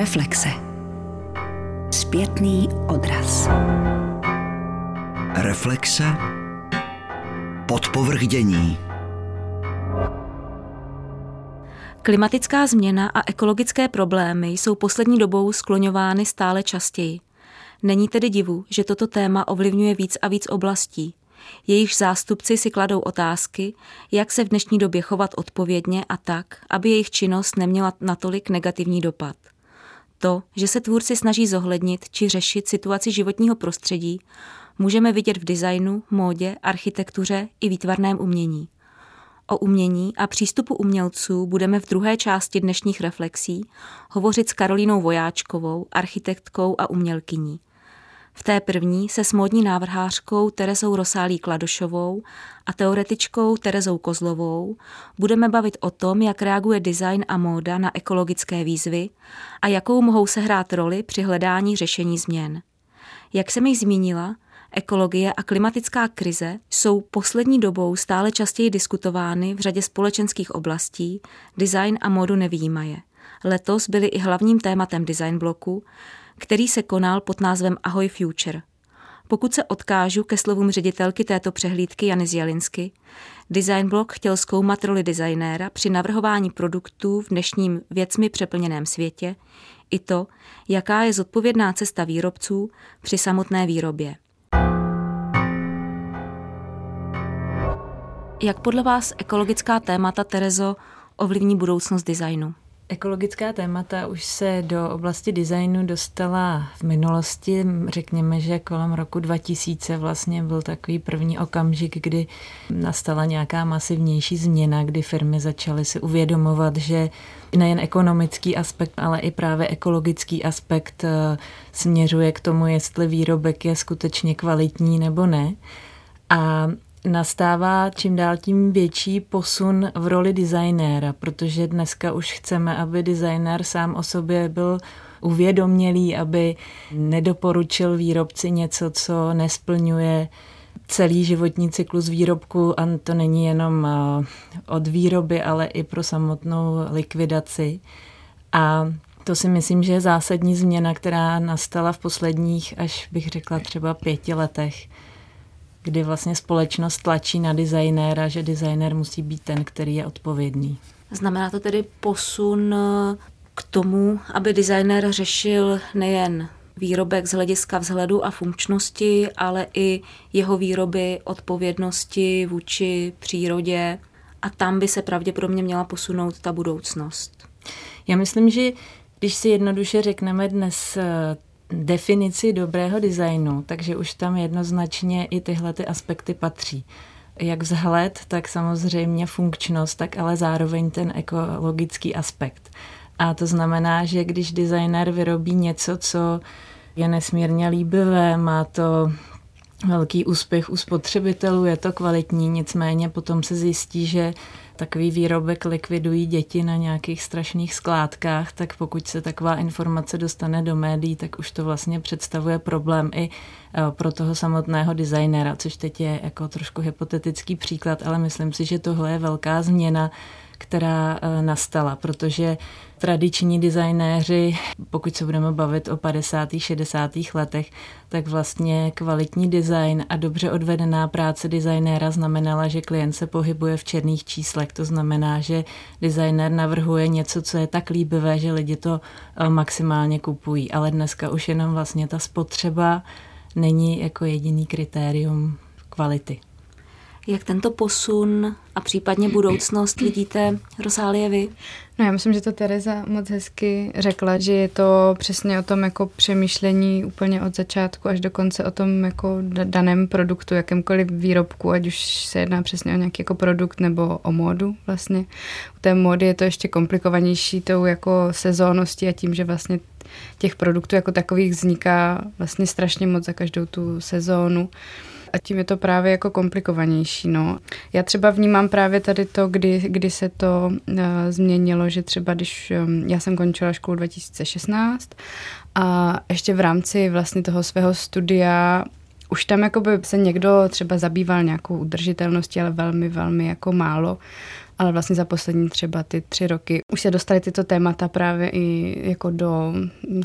Reflexe. Zpětný odraz. Reflexe. Podpovrdění. Klimatická změna a ekologické problémy jsou poslední dobou skloňovány stále častěji. Není tedy divu, že toto téma ovlivňuje víc a víc oblastí. Jejich zástupci si kladou otázky, jak se v dnešní době chovat odpovědně a tak, aby jejich činnost neměla natolik negativní dopad. To, že se tvůrci snaží zohlednit či řešit situaci životního prostředí, můžeme vidět v designu, módě, architektuře i výtvarném umění. O umění a přístupu umělců budeme v druhé části dnešních reflexí hovořit s Karolínou Vojáčkovou, architektkou a umělkyní. V té první se s módní návrhářkou Terezou Rosálí Kladošovou a teoretičkou Terezou Kozlovou budeme bavit o tom, jak reaguje design a móda na ekologické výzvy a jakou mohou sehrát roli při hledání řešení změn. Jak jsem již zmínila, ekologie a klimatická krize jsou poslední dobou stále častěji diskutovány v řadě společenských oblastí, design a módu nevýjímaje. Letos byly i hlavním tématem design bloku, který se konal pod názvem Ahoj Future. Pokud se odkážu ke slovům ředitelky této přehlídky Jany Zjalinsky, Design Block chtěl zkoumat roli designéra při navrhování produktů v dnešním věcmi přeplněném světě i to, jaká je zodpovědná cesta výrobců při samotné výrobě. Jak podle vás ekologická témata, Terezo, ovlivní budoucnost designu? Ekologická témata už se do oblasti designu dostala v minulosti. Řekněme, že kolem roku 2000 vlastně byl takový první okamžik, kdy nastala nějaká masivnější změna, kdy firmy začaly si uvědomovat, že nejen ekonomický aspekt, ale i právě ekologický aspekt eh, směřuje k tomu, jestli výrobek je skutečně kvalitní nebo ne. A nastává čím dál tím větší posun v roli designéra, protože dneska už chceme, aby designér sám o sobě byl uvědomělý, aby nedoporučil výrobci něco, co nesplňuje celý životní cyklus výrobku a to není jenom eh, od výroby, ale i pro samotnou likvidaci. A to si myslím, že je zásadní změna, která nastala v posledních, až bych řekla třeba pěti letech kdy vlastně společnost tlačí na designéra, že designér musí být ten, který je odpovědný. Znamená to tedy posun eh, k tomu, aby designér řešil nejen výrobek z hlediska vzhledu a funkčnosti, ale i jeho výroby odpovědnosti vůči přírodě a tam by se pravděpodobně měla posunout ta budoucnost. Já myslím, že když si jednoduše řekneme dnes eh, definici dobrého designu, takže už tam jednoznačně i tyhle ty aspekty patří. Jak vzhled, tak samozřejmě funkčnost, tak ale zároveň ten ekologický aspekt. A to znamená, že když designer vyrobí něco, co je nesmírně líbivé, má to velký úspěch u spotřebitelů, je to kvalitní, nicméně potom se zjistí, že takový výrobek likvidují děti na nějakých strašných skládkách, tak pokud se taková informace dostane do médií, tak už to vlastně představuje problém i eh, pro toho samotného designéra, což teď je jako trošku hypotetický příklad, ale myslím si, že tohle je velká změna, která eh, nastala, protože tradiční designéři, pokud se budeme bavit o 50. 60. letech, tak vlastně kvalitní design a dobře odvedená práce designéra znamenala, že klient se pohybuje v černých číslech. To znamená, že designér navrhuje něco, co je tak líbivé, že lidi to eh, maximálně kupují. Ale dneska už jenom vlastně ta spotřeba není jako jediný kritérium kvality. Jak tento posun a případně budoucnost vidíte, Rosálie, vy? No já myslím, že to Tereza moc hezky řekla, že je to přesně o tom jako přemýšlení úplně od začátku až do konce o tom jako daném produktu, jakémkoliv výrobku, ať už se jedná přesně o nějaký jako produkt nebo o módu vlastně. U té módy je to ještě komplikovanější tou jako sezónností a tím, že vlastně těch produktů jako takových vzniká vlastně strašně moc za každou tu sezónu a tím je to právě jako komplikovanější. No. Já třeba vnímám právě tady to, kdy, kdy se to uh, změnilo, že třeba když um, já jsem končila školu 2016 a ještě v rámci vlastně toho svého studia už tam jako by se někdo třeba zabýval nějakou udržitelností, ale velmi, velmi jako málo. Ale vlastně za poslední třeba ty tři roky už se dostaly tyto témata právě i jako do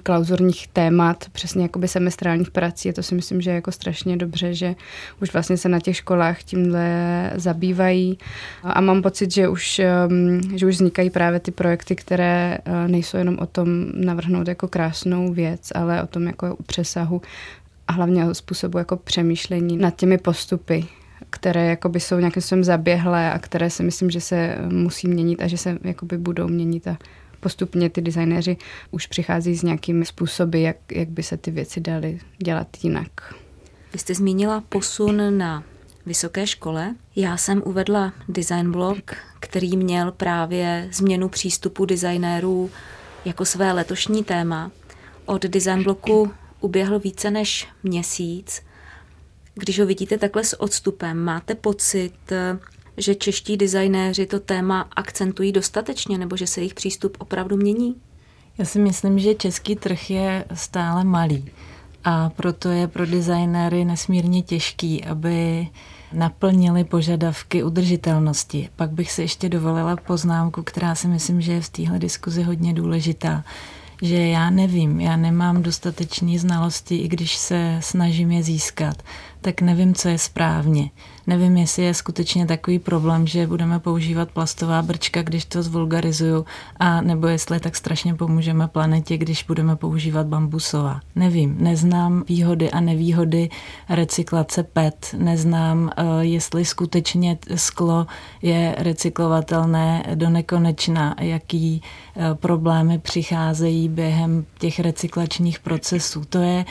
klauzurních témat, přesně jakoby semestrálních prací. A to si myslím, že je jako strašně dobře, že už vlastně se na těch školách tímhle zabývají. A mám pocit, že už, um, že už vznikají právě ty projekty, které uh, nejsou jenom o tom navrhnout jako krásnou věc, ale o tom jako přesahu a hlavně o způsobu jako přemýšlení nad těmi postupy, které jakoby jsou nějakým způsobem zaběhlé a které si myslím, že se musí měnit a že se jakoby budou měnit a postupně ty designéři už přichází s nějakými způsoby, jak, jak by se ty věci daly dělat jinak. Vy jste zmínila posun na vysoké škole. Já jsem uvedla design blog, který měl právě změnu přístupu designérů jako své letošní téma. Od design bloku uběhl více než měsíc. Když ho vidíte takhle s odstupem, máte pocit, že čeští designéři to téma akcentují dostatečně, nebo že se jejich přístup opravdu mění? Já si myslím, že český trh je stále malý a proto je pro designéry nesmírně těžký, aby naplnili požadavky udržitelnosti. Pak bych si ještě dovolila poznámku, která si myslím, že je v téhle diskuzi hodně důležitá že já nevím, já nemám dostatečné znalosti, i když se snažím je získat, tak nevím, co je správně. Nevím, jestli je skutečně takový problém, že budeme používat plastová brčka, když to zvulgarizuju, a nebo jestli tak strašně pomůžeme planetě, když budeme používat bambusová. Nevím, neznám výhody a nevýhody recyklace PET, neznám, eh, jestli skutečně sklo je recyklovatelné do nekonečna, jaký eh, problémy přicházejí během těch recyklačních procesů. To je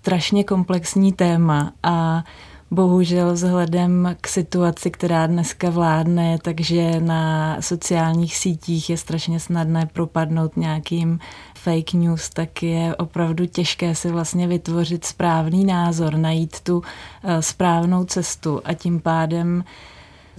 strašně komplexní téma a bohužel vzhledem k situaci, která dneska vládne, takže na sociálních sítích je strašně snadné propadnout nějakým fake news, tak je opravdu těžké si vlastně vytvořit správný názor, najít tu eh, správnou cestu a tím pádem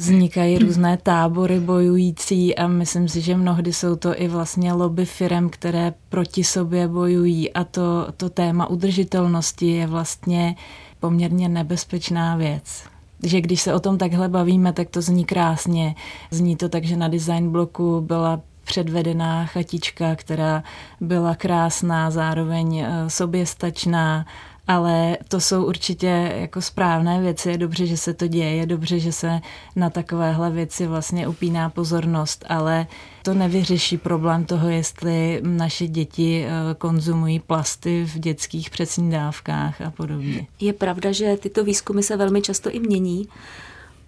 vznikají různé tábory bojující a myslím si, že mnohdy jsou to i vlastně lobby firm, které proti sobě bojují a to, to téma udržitelnosti je vlastně poměrně nebezpečná věc. Že když se o tom takhle bavíme, tak to zní krásně. Zní to tak, že na design bloku byla předvedená chatička, která byla krásná, zároveň eh, soběstačná, ale to jsou určitě jako správné věci. Je dobře, že se to děje, je dobře, že se na takovéhle věci vlastně upíná pozornost, ale to nevyřeší problém toho, jestli naše děti eh, konzumují plasty v dětských předsnídávkách a podobně. Je pravda, že tyto výzkumy se velmi často i mění,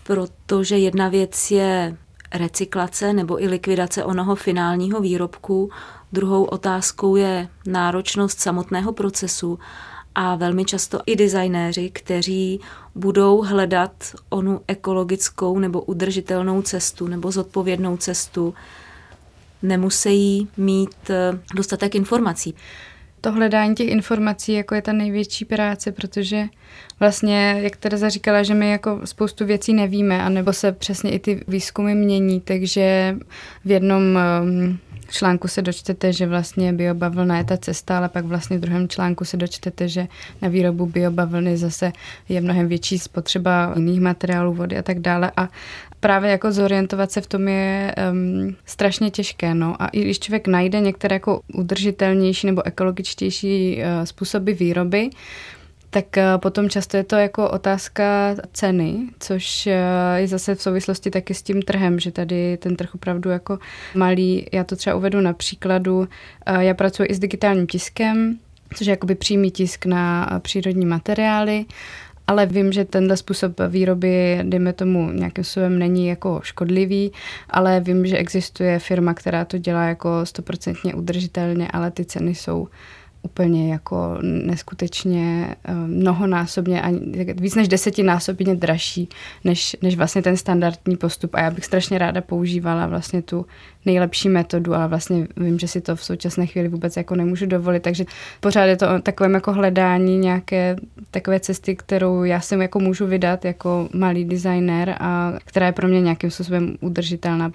protože jedna věc je recyklace nebo i likvidace onoho finálního výrobku, druhou otázkou je náročnost samotného procesu a velmi často i designéři, kteří budou hledat onu ekologickou nebo udržitelnou cestu nebo zodpovědnou cestu, nemusí mít eh, dostatek informací. To hledání těch informací jako je ta největší práce, protože vlastně, jak Tereza říkala, že my jako spoustu věcí nevíme, anebo se přesně i ty výzkumy mění, takže v jednom um, článku se dočtete, že vlastně biobavlna je ta cesta, ale pak vlastně v druhém článku se dočtete, že na výrobu biobavlny zase je mnohem větší spotřeba jiných materiálů, vody a tak dále. A právě jako zorientovat se v tom je um, strašně těžké. No. A i když člověk najde některé jako udržitelnější nebo ekologičtější uh, způsoby výroby, tak eh, potom často je to jako otázka ceny, což eh, je zase v souvislosti taky s tím trhem, že tady ten trh opravdu jako malý. Já to třeba uvedu na příkladu. Eh, já pracuji i s digitálním tiskem, což je jakoby přímý tisk na přírodní materiály ale vím, že tenhle způsob výroby, dejme tomu, nějakým způsobem není jako škodlivý, ale vím, že existuje firma, která to dělá jako stoprocentně udržitelně, ale ty ceny jsou úplně jako neskutečně eh, mnohonásobně, ani víc než desetinásobně dražší, než, než vlastně ten standardní postup. A já bych strašně ráda používala vlastně tu nejlepší metodu, ale vlastně vím, že si to v současné chvíli vůbec jako nemůžu dovolit, takže pořád je to takovém jako hledání nějaké takové cesty, kterou já si jako můžu vydat jako malý designer a která je pro mě nějakým způsobem udržitelná.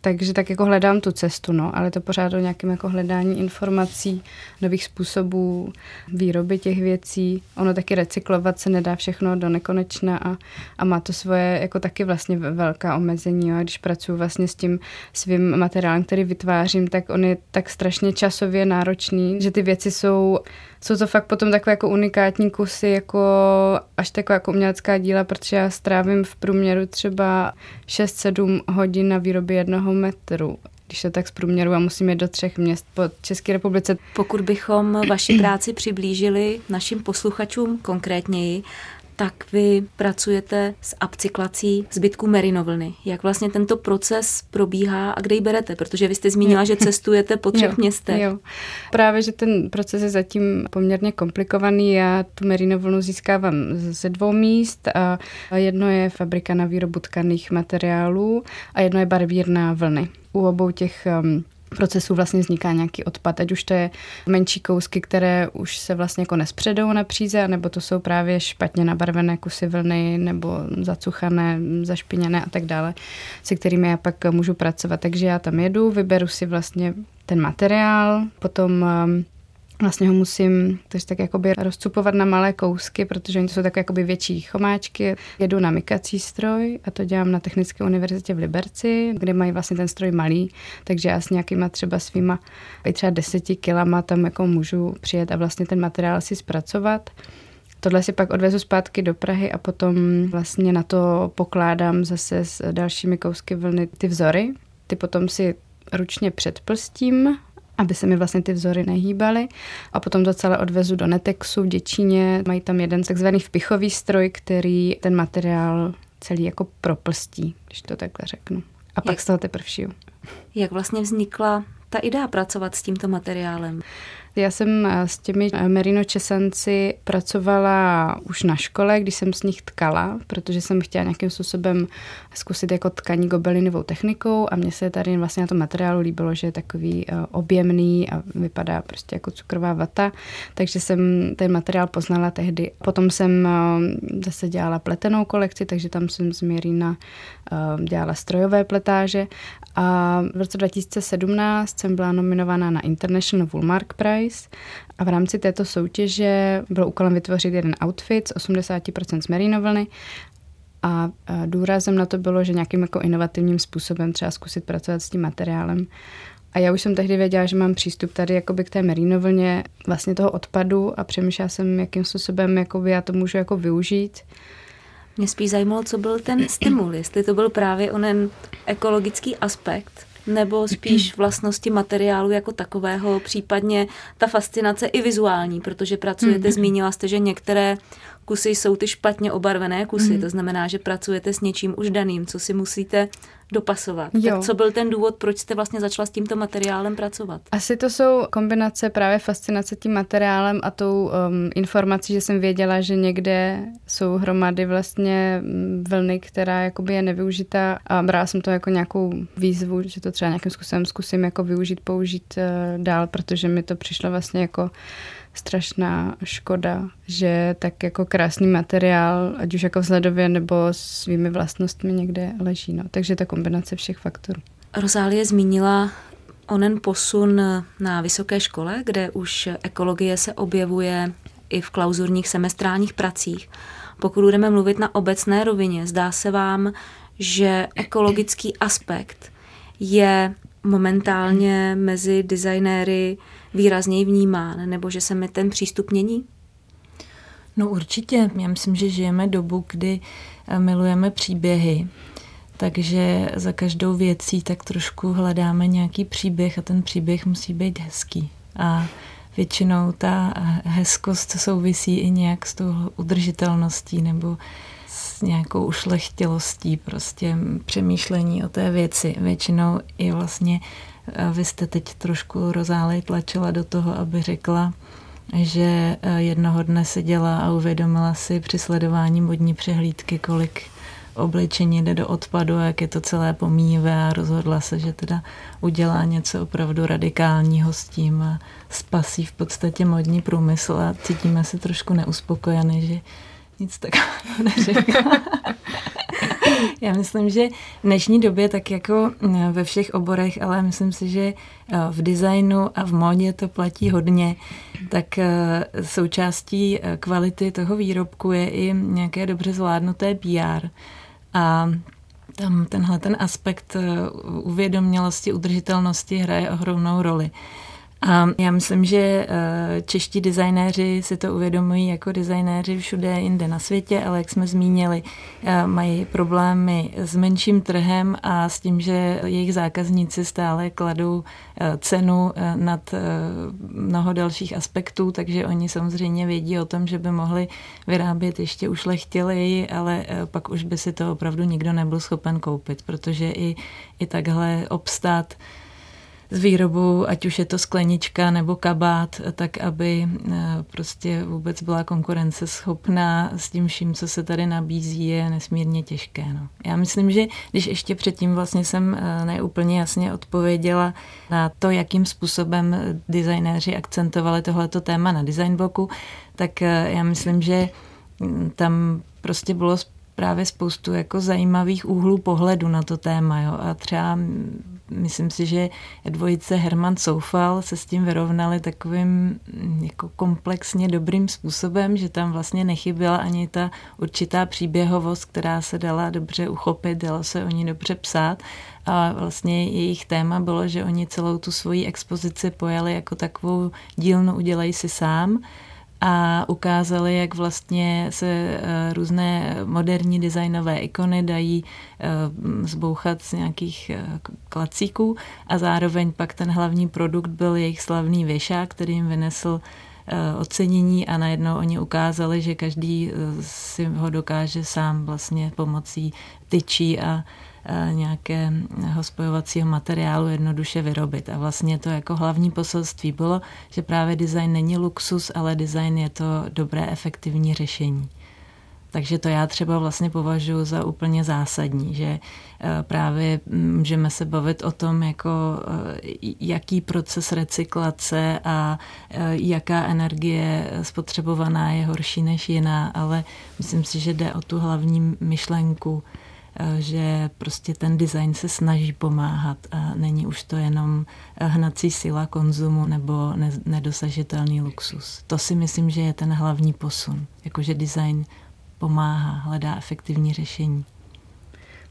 Takže tak jako hledám tu cestu, no, ale to pořád o nějakém jako hledání informací, nových způsobů výroby těch věcí. Ono taky recyklovat se nedá všechno do nekonečna a, a má to svoje jako taky vlastně velká omezení. Jo. A když pracuji vlastně s tím svým materiálem, který vytvářím, tak on je tak strašně časově náročný, že ty věci jsou jsou to fakt potom takové jako unikátní kusy, jako až taková jako umělecká díla, protože já strávím v průměru třeba 6-7 hodin na výrobě jednoho metru když se tak zprůměru a musím jít do třech měst po České republice. Pokud bychom vaši práci přiblížili našim posluchačům konkrétněji, tak vy pracujete s upcyklací zbytku merinovlny. Jak vlastně tento proces probíhá a kde ji berete? Protože vy jste zmínila, jo. že cestujete po třech jo, městech. Jo. Právě, že ten proces je zatím poměrně komplikovaný. Já tu merinovlnu získávám ze dvou míst. A jedno je fabrika na výrobu tkaných materiálů a jedno je barvírna vlny. U obou těch um, procesu vlastně vzniká nějaký odpad, ať už to je menší kousky, které už se vlastně jako nespředou na příze, nebo to jsou právě špatně nabarvené kusy vlny, nebo zacuchané, zašpiněné a tak dále, se kterými já pak můžu pracovat. Takže já tam jedu, vyberu si vlastně ten materiál, potom Vlastně ho musím takže tak jakoby rozcupovat na malé kousky, protože oni jsou takové jakoby větší chomáčky. Jedu na mikací stroj a to dělám na Technické univerzitě v Liberci, kde mají vlastně ten stroj malý, takže já s nějakýma třeba svýma i třeba deseti kilama tam jako můžu přijet a vlastně ten materiál si zpracovat. Tohle si pak odvezu zpátky do Prahy a potom vlastně na to pokládám zase s dalšími kousky vlny ty vzory. Ty potom si ručně předplstím aby se mi vlastně ty vzory nehýbaly. A potom to celé odvezu do Netexu v Děčíně. Mají tam jeden takzvaný vpichový stroj, který ten materiál celý jako proplstí, když to takhle řeknu. A pak Jak? z toho teprve šiju. Jak vlastně vznikla ta idea pracovat s tímto materiálem? Já jsem eh, s těmi eh, merino česanci pracovala už na škole, když jsem s nich tkala, protože jsem chtěla nějakým způsobem zkusit jako tkaní gobelinovou technikou a mně se tady vlastně na tom materiálu líbilo, že je takový eh, objemný a vypadá prostě jako cukrová vata, takže jsem ten materiál poznala tehdy. Potom jsem zase dělala pletenou kolekci, takže tam jsem z Mirina dělala strojové pletáže. A v roce 2017 jsem byla nominovaná na International Woolmark Prize a v rámci této soutěže bylo úkolem vytvořit jeden outfit z 80% z merino vlny a důrazem na to bylo, že nějakým jako inovativním způsobem třeba zkusit pracovat s tím materiálem. A já už jsem tehdy věděla, že mám přístup tady jakoby k té merinovlně vlastně toho odpadu a přemýšlela jsem, jakým způsobem jakoby já to můžu jako využít. Mě spíš zajímalo, co byl ten stimul, jestli to byl právě onen ekologický aspekt, nebo spíš vlastnosti materiálu jako takového, případně ta fascinace i vizuální, protože pracujete, mm-hmm. zmínila jste, že některé kusy jsou ty špatně obarvené kusy, mm-hmm. to znamená, že pracujete s něčím už daným, co si musíte dopasovat. Jo. Tak co byl ten důvod, proč jste vlastně začala s tímto materiálem pracovat? Asi to jsou kombinace právě fascinace tím materiálem a tou um, informací, že jsem věděla, že někde jsou hromady vlastně mm, vlny, která jakoby je nevyužitá a brala jsem to jako nějakou výzvu, že to třeba nějakým způsobem zkusím jako využít, použít uh, dál, protože mi to přišlo vlastně jako strašná škoda, že tak jako krásný materiál, ať už jako vzhledově nebo svými vlastnostmi někde leží. No. Takže ta kombinace všech faktorů. Rozálie zmínila onen posun na vysoké škole, kde už ekologie se objevuje i v klauzurních semestrálních pracích. Pokud budeme mluvit na obecné rovině, zdá se vám, že ekologický aspekt je momentálně mezi designéry výrazněji vnímán, nebo že se mi ten přístup mění? No určitě. Já myslím, že žijeme dobu, kdy eh, milujeme příběhy, takže za každou věcí tak trošku hledáme nějaký příběh a ten příběh musí být hezký. A většinou ta hezkost souvisí i nějak s tou udržitelností nebo s nějakou ušlechtilostí, prostě přemýšlení o té věci. Většinou i vlastně vy jste teď trošku rozálej tlačila do toho, aby řekla, že eh, jednoho dne se dělá a uvědomila si při sledování modní přehlídky, kolik oblečení jde do odpadu a jak je to celé pomíjivé a rozhodla se, že teda udělá něco opravdu radikálního s tím a spasí v podstatě modní průmysl a cítíme se trošku neuspokojený, že nic takového neřekla. Já myslím, že v dnešní době, tak jako eh, ve všech oborech, ale myslím si, že eh, v designu a v módě to platí hodně, tak eh, součástí kvality toho výrobku je i nějaké dobře zvládnuté PR. A tam tenhle ten aspekt uvědomělosti, udržitelnosti hraje ohromnou roli. A já myslím, že eh, čeští designéři si to uvědomují jako designéři všude jinde na světě, ale jak jsme zmínili, eh, mají problémy s menším trhem a s tím, že jejich zákazníci stále kladou eh, cenu nad mnoho dalších aspektů, takže oni samozřejmě vědí o tom, že by mohli vyrábět ještě ušlechtěleji, ale pak už by si to opravdu nikdo nebyl schopen koupit, protože i, i takhle obstát s výrobou, ať už je to sklenička nebo kabát, tak aby eh, prostě vůbec byla konkurence schopná s tím vším, co se tady nabízí, je nesmírně těžké. No. Já myslím, že když ještě předtím vlastně jsem eh, neúplně jasně odpověděla na to, jakým způsobem designéři akcentovali tohleto téma na designboku, tak eh, já myslím, že mm, tam prostě bylo právě spoustu jako zajímavých úhlů pohledu na to téma. Jo. A třeba myslím si, že dvojice Herman Soufal se s tím vyrovnali takovým jako komplexně dobrým způsobem, že tam vlastně nechyběla ani ta určitá příběhovost, která se dala dobře uchopit, dalo se o ní dobře psát. A vlastně jejich téma bylo, že oni celou tu svoji expozici pojali jako takovou dílnu udělej si sám a ukázali, jak vlastně se eh, různé moderní designové ikony dají eh, zbouchat z nějakých eh, klacíků. A zároveň pak ten hlavní produkt byl jejich slavný věšák, který jim vynesl ocenění a najednou oni ukázali, že každý si ho dokáže sám vlastně pomocí tyčí a nějakého spojovacího materiálu jednoduše vyrobit. A vlastně to jako hlavní poselství bylo, že právě design není luxus, ale design je to dobré, efektivní řešení. Takže to já třeba vlastně považuji za úplně zásadní, že eh, právě můžeme se bavit o tom, jako eh, jaký proces recyklace a eh, jaká energie spotřebovaná je horší než jiná, ale myslím si, že jde o tu hlavní myšlenku, Eh, že prostě ten design se snaží pomáhat a není už to jenom eh, hnací síla konzumu nebo nedosažitelný luxus. To si myslím, že je ten hlavní posun, jakože design pomáhá, hledá efektivní řešení.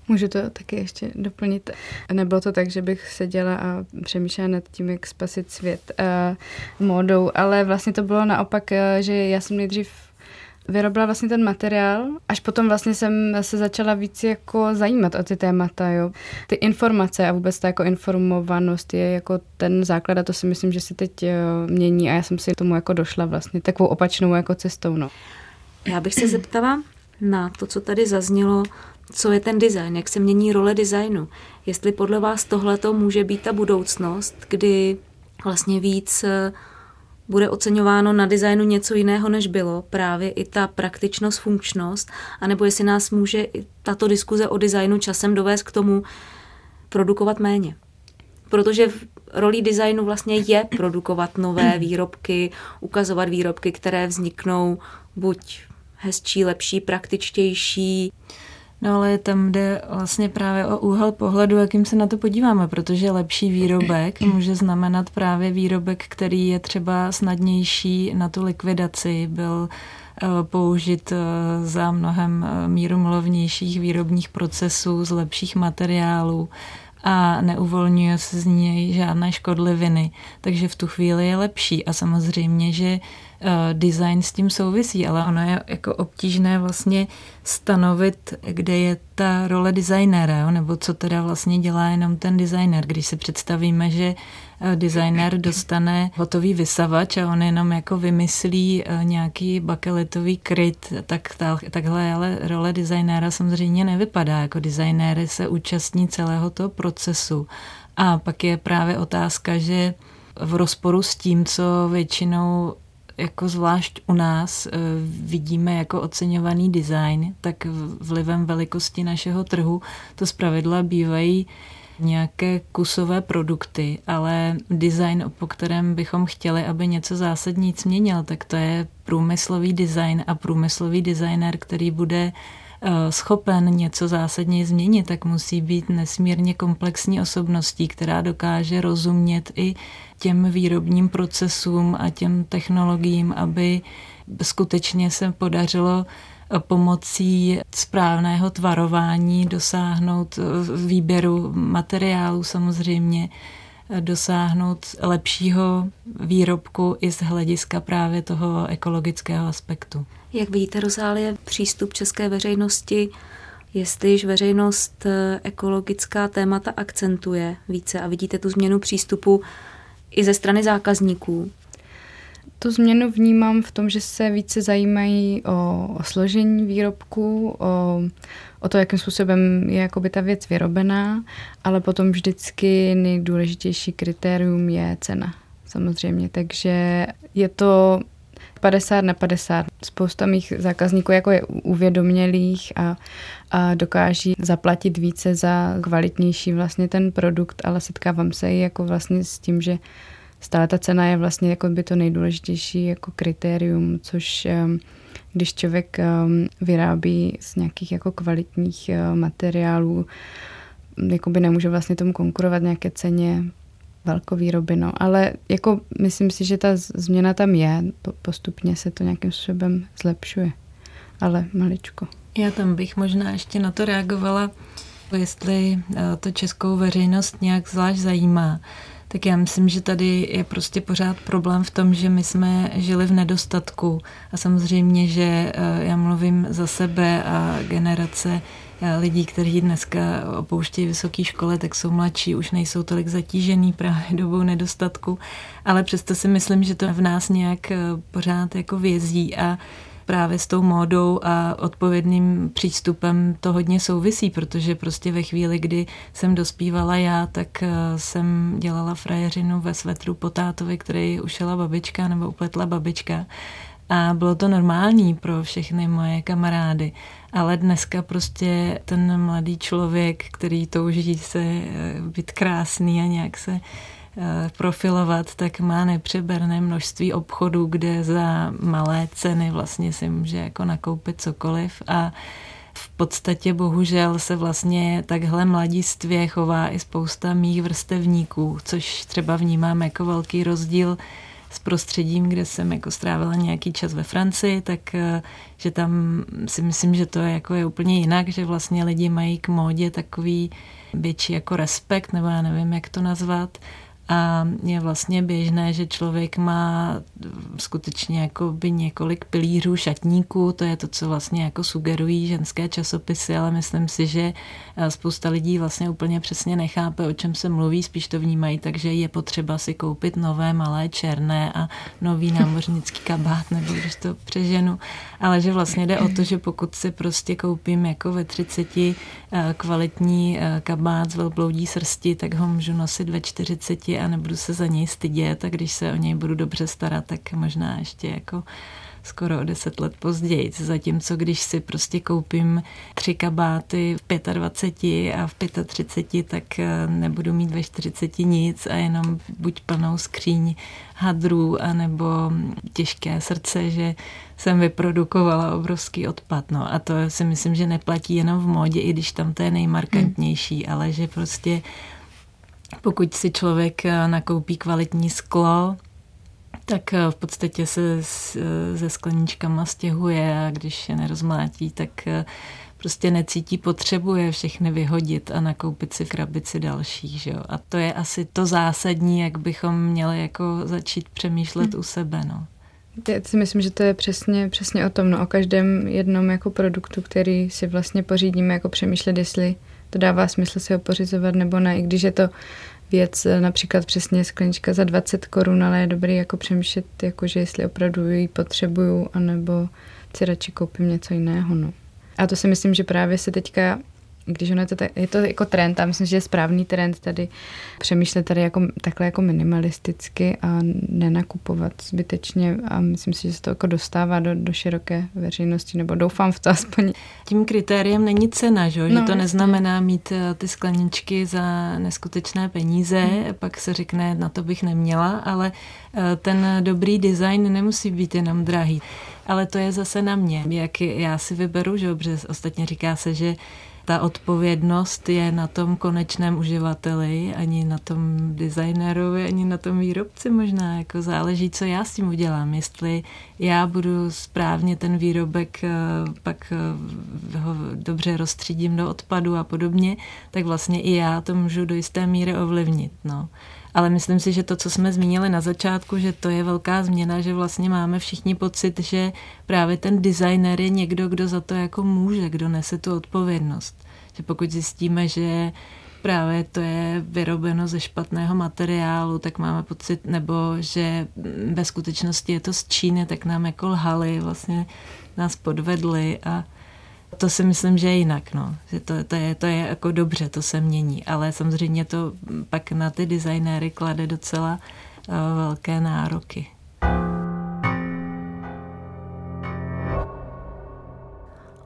Můžu to taky ještě doplnit. Nebylo to tak, že bych seděla a přemýšlela nad tím, jak spasit svět uh, módou, ale vlastně to bylo naopak, uh, že já jsem nejdřív vyrobila vlastně ten materiál, až potom vlastně jsem se začala víc jako zajímat o ty témata, jo. Ty informace a vůbec ta jako informovanost je jako ten základ a to si myslím, že se teď eh, mění a já jsem si tomu jako došla vlastně takovou opačnou jako cestou, no. Já bych se zeptala na to, co tady zaznělo, co je ten design, jak se mění role designu. Jestli podle vás tohle to může být ta budoucnost, kdy vlastně víc eh, bude oceňováno na designu něco jiného, než bylo, právě i ta praktičnost, funkčnost, anebo jestli nás může i tato diskuze o designu časem dovést k tomu produkovat méně. Protože v rolí designu vlastně je produkovat nové výrobky, ukazovat výrobky, které vzniknou buď hezčí, lepší, praktičtější, No ale tam jde vlastně právě o úhel pohledu, jakým se na to podíváme, protože lepší výrobek může znamenat právě výrobek, který je třeba snadnější na tu likvidaci, byl eh, použit eh, za mnohem eh, mírumilovnějších výrobních procesů, z lepších materiálů a neuvolňuje se z něj žádné škodliviny, takže v tu chvíli je lepší a samozřejmě, že Eh, design s tím souvisí, ale ono je jako obtížné vlastně stanovit, kde je ta role designéra, jo? nebo co teda vlastně dělá jenom ten designer. Když si představíme, že eh, designer dostane hotový vysavač a on jenom jako vymyslí eh, nějaký bakelitový kryt, tak ta, takhle ale role designéra samozřejmě nevypadá. Jako designéry se účastní celého toho procesu. A pak je právě otázka, že v rozporu s tím, co většinou jako zvlášť u nás eh, vidíme jako oceňovaný design, tak vlivem velikosti našeho trhu to zpravidla bývají nějaké kusové produkty, ale design, po kterém bychom chtěli, aby něco zásadní změnil, tak to je průmyslový design a průmyslový designer, který bude eh, schopen něco zásadně změnit, tak musí být nesmírně komplexní osobností, která dokáže rozumět i těm výrobním procesům a těm technologiím, aby skutečně se podařilo pomocí správného tvarování dosáhnout výběru materiálu samozřejmě, dosáhnout lepšího výrobku i z hlediska právě toho ekologického aspektu. Jak vidíte, Rozálie, přístup české veřejnosti, jestliž veřejnost eh, ekologická témata akcentuje více a vidíte tu změnu přístupu i ze strany zákazníků, tu změnu vnímám v tom, že se více zajímají o, o složení výrobku, o, o to, jakým způsobem je jakoby ta věc vyrobená, ale potom vždycky nejdůležitější kritérium je cena, samozřejmě. Takže je to 50 na 50. Spousta mých zákazníků jako je uvědomělých a, a dokáží zaplatit více za kvalitnější vlastně ten produkt, ale setkávám se i jako vlastně s tím, že stále ta cena je vlastně jako by to nejdůležitější jako kritérium, což když člověk vyrábí z nějakých jako kvalitních materiálů, jako by nemůže vlastně tomu konkurovat nějaké ceně velkovýroby, no. Ale jako myslím si, že ta změna tam je, postupně se to nějakým způsobem zlepšuje, ale maličko. Já tam bych možná ještě na to reagovala, jestli eh, to českou veřejnost nějak zvlášť zajímá tak já myslím, že tady je prostě pořád problém v tom, že my jsme žili v nedostatku. A samozřejmě, že eh, já mluvím za sebe a generace eh, lidí, kteří dneska opouštějí vysoké školy, tak jsou mladší, už nejsou tolik zatížený právě dobou nedostatku, ale přesto si myslím, že to v nás nějak eh, pořád jako vězí. A právě s tou módou a odpovědným přístupem to hodně souvisí, protože prostě ve chvíli, kdy jsem dospívala já, tak eh, jsem dělala frajeřinu ve svetru po tátovi, který ušela babička nebo upletla babička. A bylo to normální pro všechny moje kamarády. Ale dneska prostě ten mladý člověk, který touží se eh, být krásný a nějak se profilovat, tak má nepřeberné množství obchodů, kde za malé ceny vlastně si může jako nakoupit cokoliv. A v podstatě bohužel se vlastně takhle mladistvě chová i spousta mých vrstevníků, což třeba vnímám jako velký rozdíl s prostředím, kde jsem jako strávila nějaký čas ve Francii, tak eh, že tam si myslím, že to je jako je úplně jinak, že vlastně lidi mají k módě takový větší jako respekt, nebo já nevím, jak to nazvat, a je vlastně běžné, že člověk má skutečně jako by několik pilířů šatníků, to je to, co vlastně jako sugerují ženské časopisy, ale myslím si, že eh, spousta lidí vlastně úplně přesně nechápe, o čem se mluví, spíš to vnímají, takže je potřeba si koupit nové malé černé a nový námořnický kabát, nebo když to přeženu, ale že vlastně jde o to, že pokud si prostě koupím jako ve 30 eh, kvalitní eh, kabát z velbloudí srsti, tak ho můžu nosit ve 40 a nebudu se za něj stydět a když se o něj budu dobře starat, tak možná ještě jako skoro o deset let později. Zatímco když si prostě koupím tři kabáty v 25 a v 35, tak eh, nebudu mít ve 40 nic a jenom buď plnou skříň hadrů, anebo těžké srdce, že jsem vyprodukovala obrovský odpad. No a to si myslím, že neplatí jenom v módě, i když tam to je nejmarkantnější, hmm. ale že prostě pokud si člověk eh, nakoupí kvalitní sklo, tak eh, v podstatě se se skleníčkama stěhuje a když je nerozmlátí, tak eh, prostě necítí potřebu je všechny vyhodit a nakoupit si krabici dalších. Že jo? A to je asi to zásadní, jak bychom měli jako začít přemýšlet hmm. u sebe. No. Já si myslím, že to je přesně, přesně o tom, no, o každém jednom jako produktu, který si vlastně pořídíme, jako přemýšlet, jestli to dává smysl si ho pořizovat nebo ne, i když je to věc, například přesně sklenička za 20 korun, ale je dobrý jako přemýšlet, jako že jestli opravdu ji potřebuju, anebo si radši koupím něco jiného. No. A to si myslím, že právě se teďka když ono je to, je to jako trend a myslím, že je správný trend tady přemýšlet tady jako, takhle jako minimalisticky a nenakupovat zbytečně a myslím si, že se to jako dostává do, do široké veřejnosti, nebo doufám v to aspoň. Tím kritériem není cena, že, no, že to neznamená mít eh, ty skleničky za neskutečné peníze, hmm. pak se řekne, na to bych neměla, ale eh, ten dobrý design nemusí být jenom drahý. ale to je zase na mě, jak já si vyberu, že protože ostatně říká se, že ta odpovědnost je na tom konečném uživateli, ani na tom designérovi, ani na tom výrobci možná. Jako záleží, co já s tím udělám. Jestli já budu správně ten výrobek eh, pak eh, ho dobře rozstřídím do odpadu a podobně, tak vlastně i já to můžu do jisté míry ovlivnit. No. Ale myslím si, že to, co jsme zmínili na začátku, že to je velká změna, že vlastně máme všichni pocit, že právě ten designer je někdo, kdo za to jako může, kdo nese tu odpovědnost. Že pokud zjistíme, že právě to je vyrobeno ze špatného materiálu, tak máme pocit, nebo že ve skutečnosti je to z Číny, tak nám jako lhali, vlastně nás podvedli a to si myslím, že je jinak, no. Že to, to, je, to je jako dobře, to se mění, ale samozřejmě to pak na ty designéry klade docela uh, velké nároky.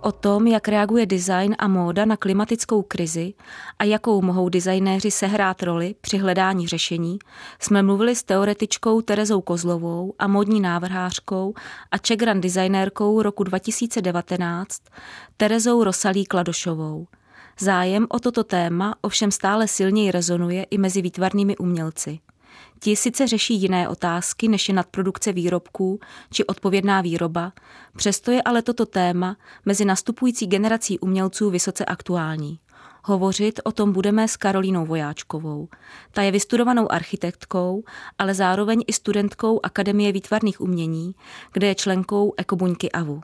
O tom, jak reaguje design a móda na klimatickou krizi a jakou mohou designéři sehrát roli při hledání řešení, jsme mluvili s teoretičkou Terezou Kozlovou a módní návrhářkou a Čegran designérkou roku 2019 Terezou Rosalí Kladošovou. Zájem o toto téma ovšem stále silněji rezonuje i mezi výtvarnými umělci. Ti sice řeší jiné otázky, než je nadprodukce výrobků či odpovědná výroba, přesto je ale toto téma mezi nastupující generací umělců vysoce aktuální. Hovořit o tom budeme s Karolínou Vojáčkovou. Ta je vystudovanou architektkou, ale zároveň i studentkou Akademie výtvarných umění, kde je členkou Ekobuňky AVU.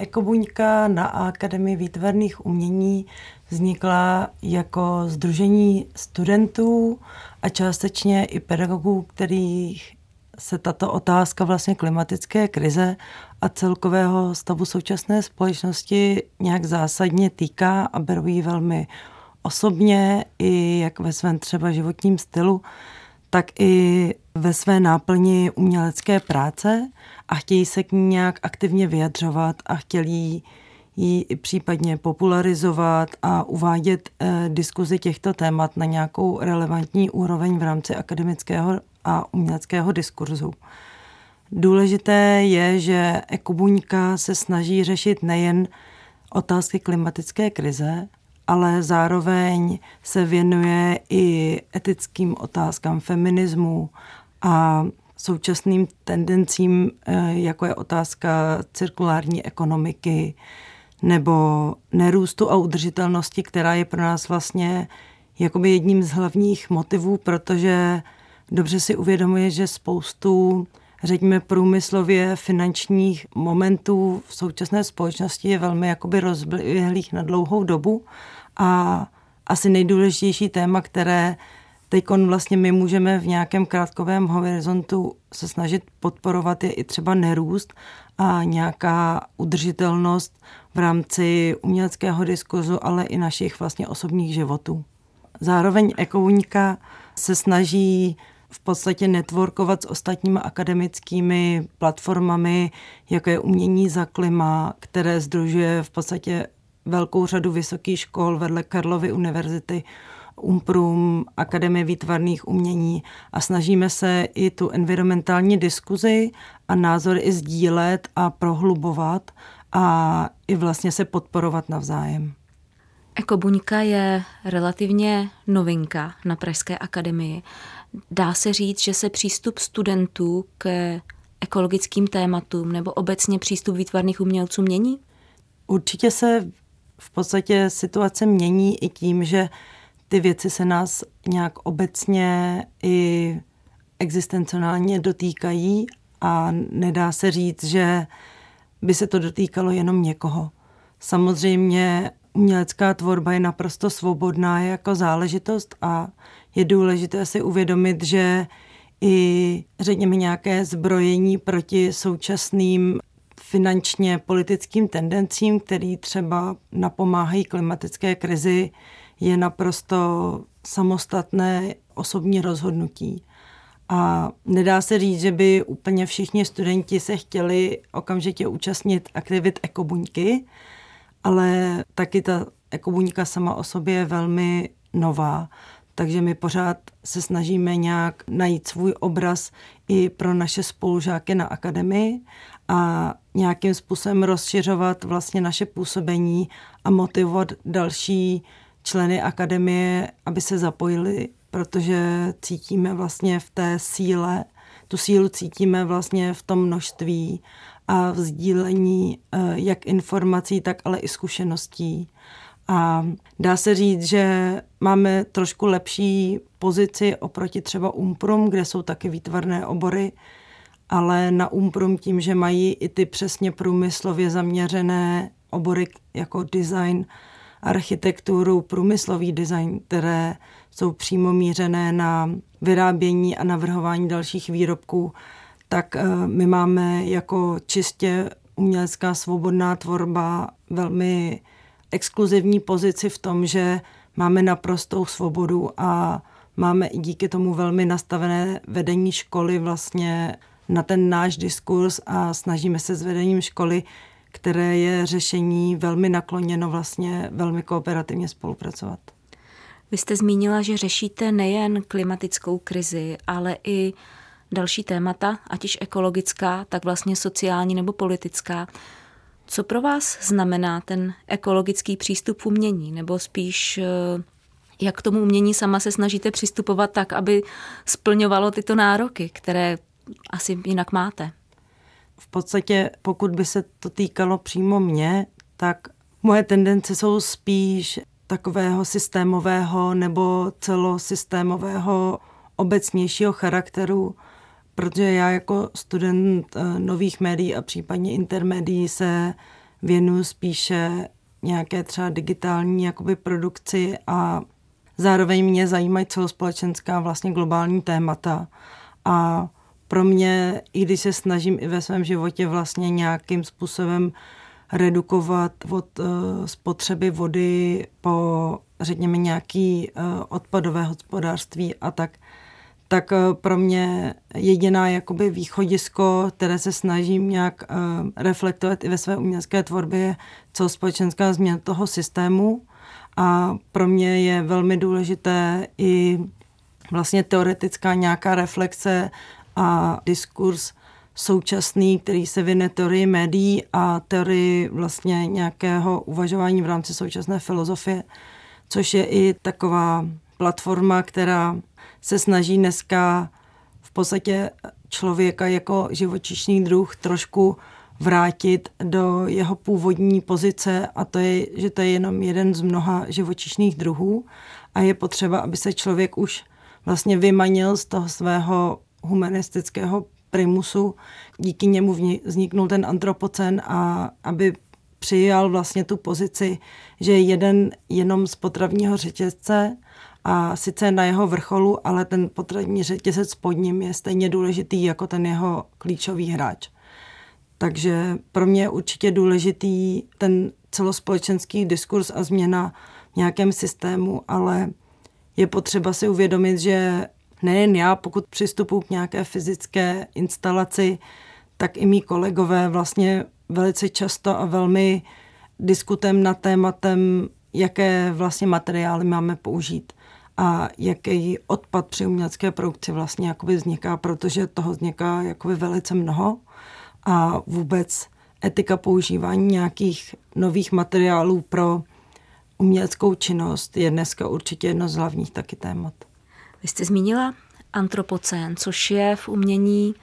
Ekobuňka na Akademii výtvarných umění vznikla jako združení studentů a částečně i pedagogů, kterých se tato otázka vlastně klimatické krize a celkového stavu současné společnosti nějak zásadně týká a berou ji velmi osobně i jak ve svém třeba životním stylu, tak i ve své náplni umělecké práce a chtějí se k ní nějak aktivně vyjadřovat a chtějí ji případně popularizovat a uvádět eh, diskuzi těchto témat na nějakou relevantní úroveň v rámci akademického a uměleckého diskurzu. Důležité je, že Ekobuňka se snaží řešit nejen otázky klimatické krize, ale zároveň se věnuje i etickým otázkám feminismu a současným tendencím, eh, jako je otázka cirkulární ekonomiky nebo nerůstu a udržitelnosti, která je pro nás vlastně jakoby jedním z hlavních motivů, protože dobře si uvědomuje, že spoustu řekněme, průmyslově finančních momentů v současné společnosti je velmi jakoby rozběhlých na dlouhou dobu a asi nejdůležitější téma, které teď vlastně my můžeme v nějakém krátkovém horizontu se snažit podporovat je i třeba nerůst a nějaká udržitelnost v rámci uměleckého diskuzu, ale i našich vlastně osobních životů. Zároveň Ekouňka se snaží v podstatě networkovat s ostatními akademickými platformami, jako je Umění za klima, které združuje v podstatě velkou řadu vysokých škol vedle Karlovy univerzity, Umprum, Akademie výtvarných umění a snažíme se i tu environmentální diskuzi a názory i sdílet a prohlubovat a i vlastně se podporovat navzájem. Ekobuňka je relativně novinka na Pražské akademii. Dá se říct, že se přístup studentů k ekologickým tématům nebo obecně přístup výtvarných umělců mění? Určitě se v podstatě situace mění i tím, že ty věci se nás nějak obecně i existenciálně dotýkají a nedá se říct, že by se to dotýkalo jenom někoho. Samozřejmě umělecká tvorba je naprosto svobodná jako záležitost a je důležité si uvědomit, že i řekněme nějaké zbrojení proti současným finančně politickým tendencím, který třeba napomáhají klimatické krizi, je naprosto samostatné osobní rozhodnutí. A nedá se říct, že by úplně všichni studenti se chtěli okamžitě účastnit aktivit ekobuňky, ale taky ta ekobuňka sama o sobě je velmi nová. Takže my pořád se snažíme nějak najít svůj obraz i pro naše spolužáky na akademii a nějakým způsobem rozšiřovat vlastně naše působení a motivovat další členy akademie, aby se zapojili, protože cítíme vlastně v té síle, tu sílu cítíme vlastně v tom množství a v sdílení eh, jak informací, tak ale i zkušeností. A dá se říct, že máme trošku lepší pozici oproti třeba Umprum, kde jsou taky výtvarné obory, ale na Umprum tím, že mají i ty přesně průmyslově zaměřené obory jako design, architekturu, průmyslový design, které jsou přímo mířené na vyrábění a navrhování dalších výrobků, tak eh, my máme jako čistě umělecká svobodná tvorba velmi exkluzivní pozici v tom, že máme naprostou svobodu a máme i díky tomu velmi nastavené vedení školy vlastně na ten náš diskurs a snažíme se s vedením školy, které je řešení velmi nakloněno vlastně velmi kooperativně spolupracovat. Vy jste zmínila, že řešíte nejen klimatickou krizi, ale i další témata, ať již ekologická, tak vlastně sociální nebo politická. Co pro vás znamená ten ekologický přístup umění, nebo spíš eh, jak k tomu umění sama se snažíte přistupovat tak, aby splňovalo tyto nároky, které asi jinak máte? V podstatě, pokud by se to týkalo přímo mě, tak moje tendence jsou spíš takového systémového nebo celosystémového obecnějšího charakteru, protože já jako student eh, nových médií a případně intermédií se věnuju spíše nějaké třeba digitální jakoby produkci a zároveň mě zajímají celospolečenská vlastně globální témata a pro mě, i když se snažím i ve svém životě vlastně nějakým způsobem redukovat od uh, spotřeby vody po, řekněme, nějaký uh, odpadové hospodářství a tak, tak uh, pro mě jediná jakoby východisko, které se snažím nějak reflektovat i ve své umělecké tvorbě, je celospolečenská změna toho systému. A pro mě je velmi důležité i vlastně teoretická nějaká reflexe a diskurs současný, který se vyne teorii médií a teorii vlastně nějakého uvažování v rámci současné filozofie, což je i taková platforma, která se snaží dneska v podstatě člověka jako živočišný druh trošku vrátit do jeho původní pozice a to je, že to je jenom jeden z mnoha živočišných druhů a je potřeba, aby se člověk už vlastně vymanil z toho svého humanistického primusu. Díky němu vzniknul ten antropocen a aby přijal vlastně tu pozici, že je jeden jenom z potravního řetězce a sice na jeho vrcholu, ale ten potravní řetězec pod ním je stejně důležitý jako ten jeho klíčový hráč. Takže pro mě je určitě důležitý ten celospolečenský diskurs a změna v nějakém systému, ale je potřeba si uvědomit, že nejen já, pokud přistupuji k nějaké fyzické instalaci, tak i mý kolegové vlastně velice často a velmi diskutem na tématem, jaké vlastně materiály máme použít a jaký odpad při umělecké produkci vlastně jakoby vzniká, protože toho vzniká jakoby velice mnoho a vůbec etika používání nějakých nových materiálů pro uměleckou činnost je dneska určitě jedno z hlavních taky témat. Vy jste zmínila antropocén, což je v umění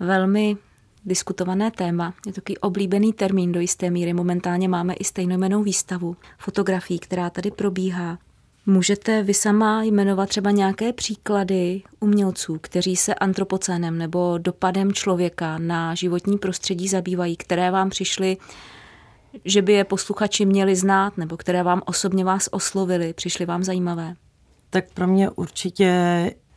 velmi diskutované téma. Je to takový oblíbený termín do jisté míry. Momentálně máme i stejnojmenou výstavu fotografií, která tady probíhá. Můžete vy sama jmenovat třeba nějaké příklady umělců, kteří se antropocénem nebo dopadem člověka na životní prostředí zabývají, které vám přišly, že by je posluchači měli znát, nebo které vám osobně vás oslovili, přišly vám zajímavé? Tak pro mě určitě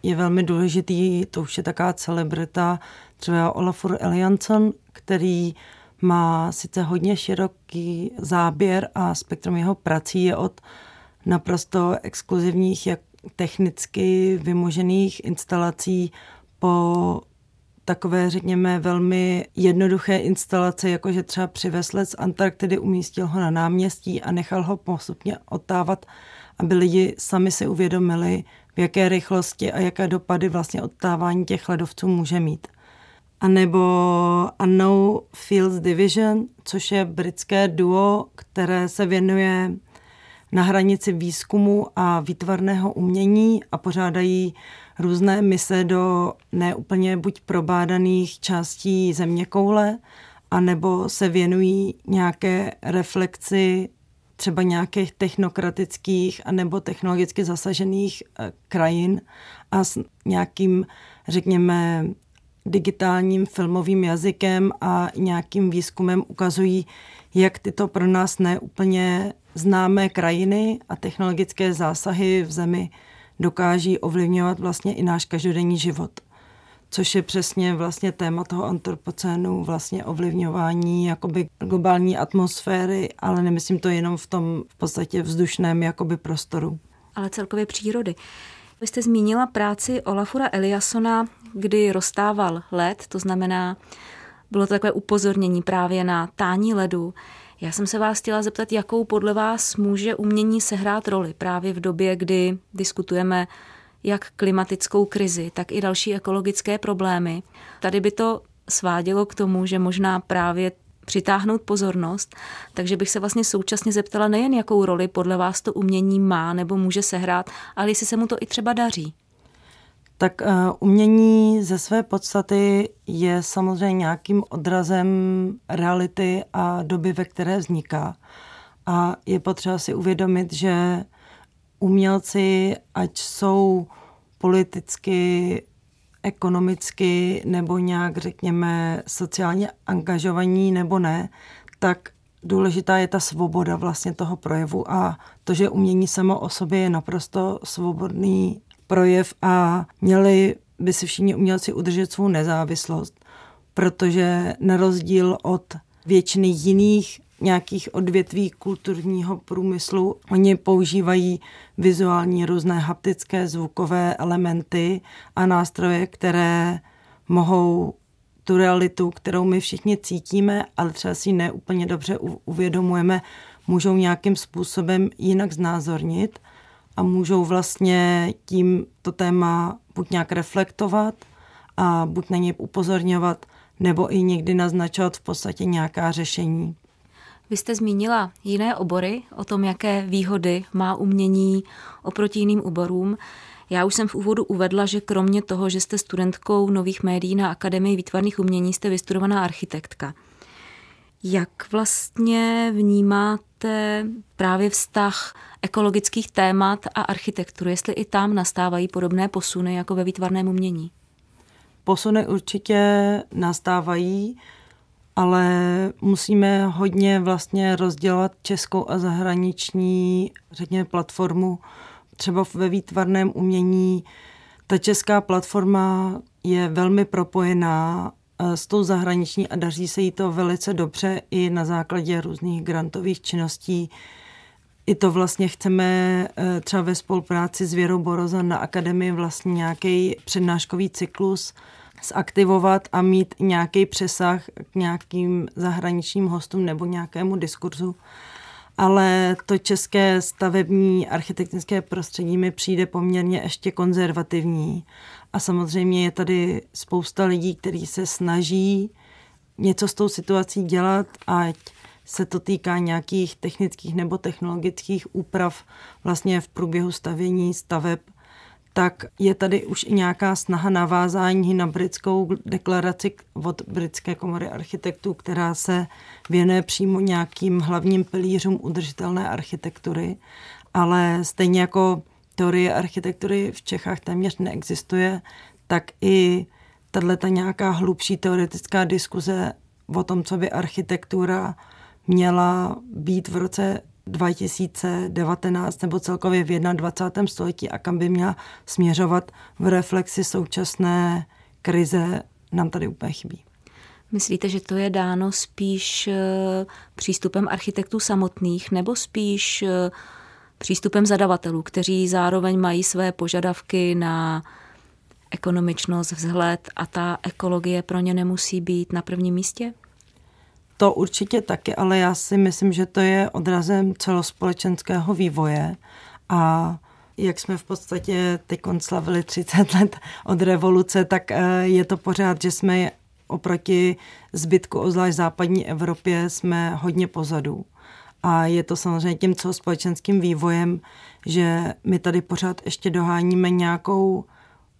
je velmi důležitý, to už je taká celebrita, třeba Olafur Eliasson, který má sice hodně široký záběr a spektrum jeho prací je od naprosto exkluzivních, jak technicky vymožených instalací po takové, řekněme, velmi jednoduché instalace, jakože třeba přivez let z Antarktidy, umístil ho na náměstí a nechal ho postupně otávat, aby lidi sami si uvědomili, v jaké rychlosti a jaké dopady vlastně odtávání těch ledovců může mít. a nebo Unknown Fields Division, což je britské duo, které se věnuje na hranici výzkumu a výtvarného umění a pořádají různé mise do neúplně buď probádaných částí země koule, anebo se věnují nějaké reflexi třeba nějakých technokratických anebo technologicky zasažených eh, krajin a s nějakým, řekněme, digitálním filmovým jazykem a nějakým výzkumem ukazují, jak tyto pro nás neúplně známé krajiny a technologické zásahy v zemi dokáží ovlivňovat vlastně i náš každodenní život. Což je přesně vlastně téma toho antropocénu, vlastně ovlivňování jakoby globální atmosféry, ale nemyslím to jenom v tom v podstatě vzdušném jakoby prostoru. Ale celkově přírody. Vy jste zmínila práci Olafura Eliasona, kdy rozstával led, to znamená, bylo to takové upozornění právě na tání ledu. Já jsem se vás chtěla zeptat, jakou podle vás může umění sehrát roli právě v době, kdy diskutujeme jak klimatickou krizi, tak i další ekologické problémy. Tady by to svádělo k tomu, že možná právě přitáhnout pozornost, takže bych se vlastně současně zeptala nejen, jakou roli podle vás to umění má nebo může sehrát, ale jestli se mu to i třeba daří. Tak uh, umění ze své podstaty je samozřejmě nějakým odrazem reality a doby, ve které vzniká. A je potřeba si uvědomit, že umělci, ať jsou politicky, ekonomicky nebo nějak, řekněme, sociálně angažovaní nebo ne, tak důležitá je ta svoboda vlastně toho projevu a to, že umění samo o sobě je naprosto svobodný projev a měli by si všichni umělci udržet svou nezávislost, protože na rozdíl od většiny jiných nějakých odvětví kulturního průmyslu. Oni používají vizuální různé haptické zvukové elementy a nástroje, které mohou tu realitu, kterou my všichni cítíme, ale třeba si neúplně dobře uvědomujeme, můžou nějakým způsobem jinak znázornit a můžou vlastně tím to téma buď nějak reflektovat a buď na ně upozorňovat, nebo i někdy naznačovat v podstatě nějaká řešení. Vy jste zmínila jiné obory, o tom, jaké výhody má umění oproti jiným oborům. Já už jsem v úvodu uvedla, že kromě toho, že jste studentkou nových médií na Akademii výtvarných umění, jste vystudovaná architektka. Jak vlastně vnímáte právě vztah ekologických témat a architekturu, jestli i tam nastávají podobné posuny jako ve výtvarném umění? Posuny určitě nastávají ale musíme hodně vlastně rozdělat českou a zahraniční, řekněme, platformu. Třeba ve výtvarném umění ta česká platforma je velmi propojená eh, s tou zahraniční a daří se jí to velice dobře i na základě různých grantových činností. I to vlastně chceme eh, třeba ve spolupráci s Věrou Boroza na akademii vlastně nějaký přednáškový cyklus, zaktivovat a mít nějaký přesah k nějakým zahraničním hostům nebo nějakému diskurzu. Ale to české stavební architektonické prostředí mi přijde poměrně ještě konzervativní. A samozřejmě je tady spousta lidí, kteří se snaží něco s tou situací dělat, ať se to týká nějakých technických nebo technologických úprav vlastně v průběhu stavění staveb tak je tady už i nějaká snaha navázání na britskou deklaraci od Britské komory architektů, která se věnuje přímo nějakým hlavním pilířům udržitelné architektury, ale stejně jako teorie architektury v Čechách téměř neexistuje, tak i tato nějaká hlubší teoretická diskuze o tom, co by architektura měla být v roce 2019 nebo celkově v 21. století a kam by měla směřovat v reflexi současné krize, nám tady úplně chybí. Myslíte, že to je dáno spíš eh, přístupem architektů samotných nebo spíš eh, přístupem zadavatelů, kteří zároveň mají své požadavky na ekonomičnost, vzhled a ta ekologie pro ně nemusí být na prvním místě? To určitě taky, ale já si myslím, že to je odrazem celospolečenského vývoje a jak jsme v podstatě teď slavili 30 let od revoluce, tak eh, je to pořád, že jsme oproti zbytku, ozvlášť západní Evropě, jsme hodně pozadu. A je to samozřejmě tím společenským vývojem, že my tady pořád ještě doháníme nějakou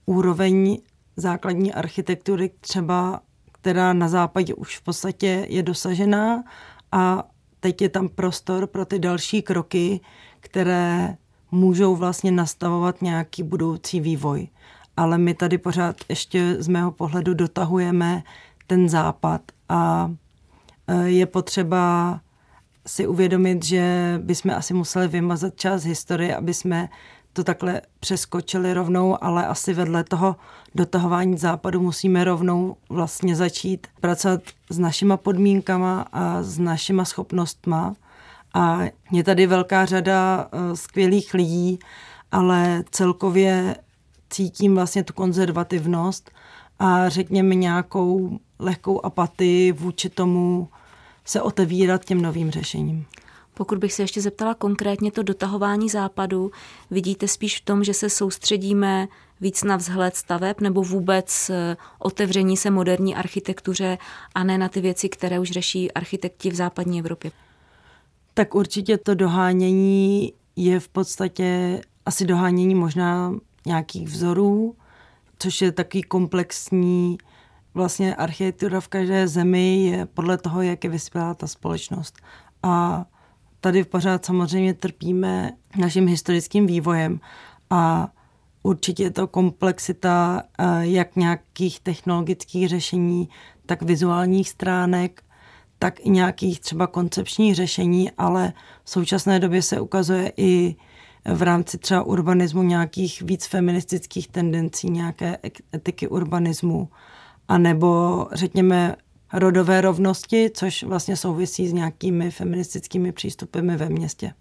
úroveň základní architektury, třeba která na západě už v podstatě je dosažená a teď je tam prostor pro ty další kroky, které můžou vlastně nastavovat nějaký budoucí vývoj. Ale my tady pořád ještě z mého pohledu dotahujeme ten západ a e, je potřeba si uvědomit, že bychom asi museli vymazat část historie, aby jsme to takhle přeskočili rovnou, ale asi vedle toho dotahování západu musíme rovnou vlastně začít pracovat s našima podmínkama a s našima schopnostma. A je tady velká řada eh, skvělých lidí, ale celkově cítím vlastně tu konzervativnost a řekněme nějakou lehkou apatii vůči tomu se otevírat těm novým řešením. Pokud bych se ještě zeptala konkrétně to dotahování západu, vidíte spíš v tom, že se soustředíme víc na vzhled staveb nebo vůbec eh, otevření se moderní architektuře a ne na ty věci, které už řeší architekti v západní Evropě? Tak určitě to dohánění je v podstatě asi dohánění možná nějakých vzorů, což je takový komplexní vlastně architektura v každé zemi je podle toho, jak je vyspělá ta společnost. A tady pořád samozřejmě trpíme naším historickým vývojem a určitě je to komplexita eh, jak nějakých technologických řešení, tak vizuálních stránek, tak i nějakých třeba koncepčních řešení, ale v současné době se ukazuje i v rámci třeba urbanismu nějakých víc feministických tendencí, nějaké etiky urbanismu, anebo řekněme rodové rovnosti, což vlastně souvisí s nějakými feministickými přístupy ve městě.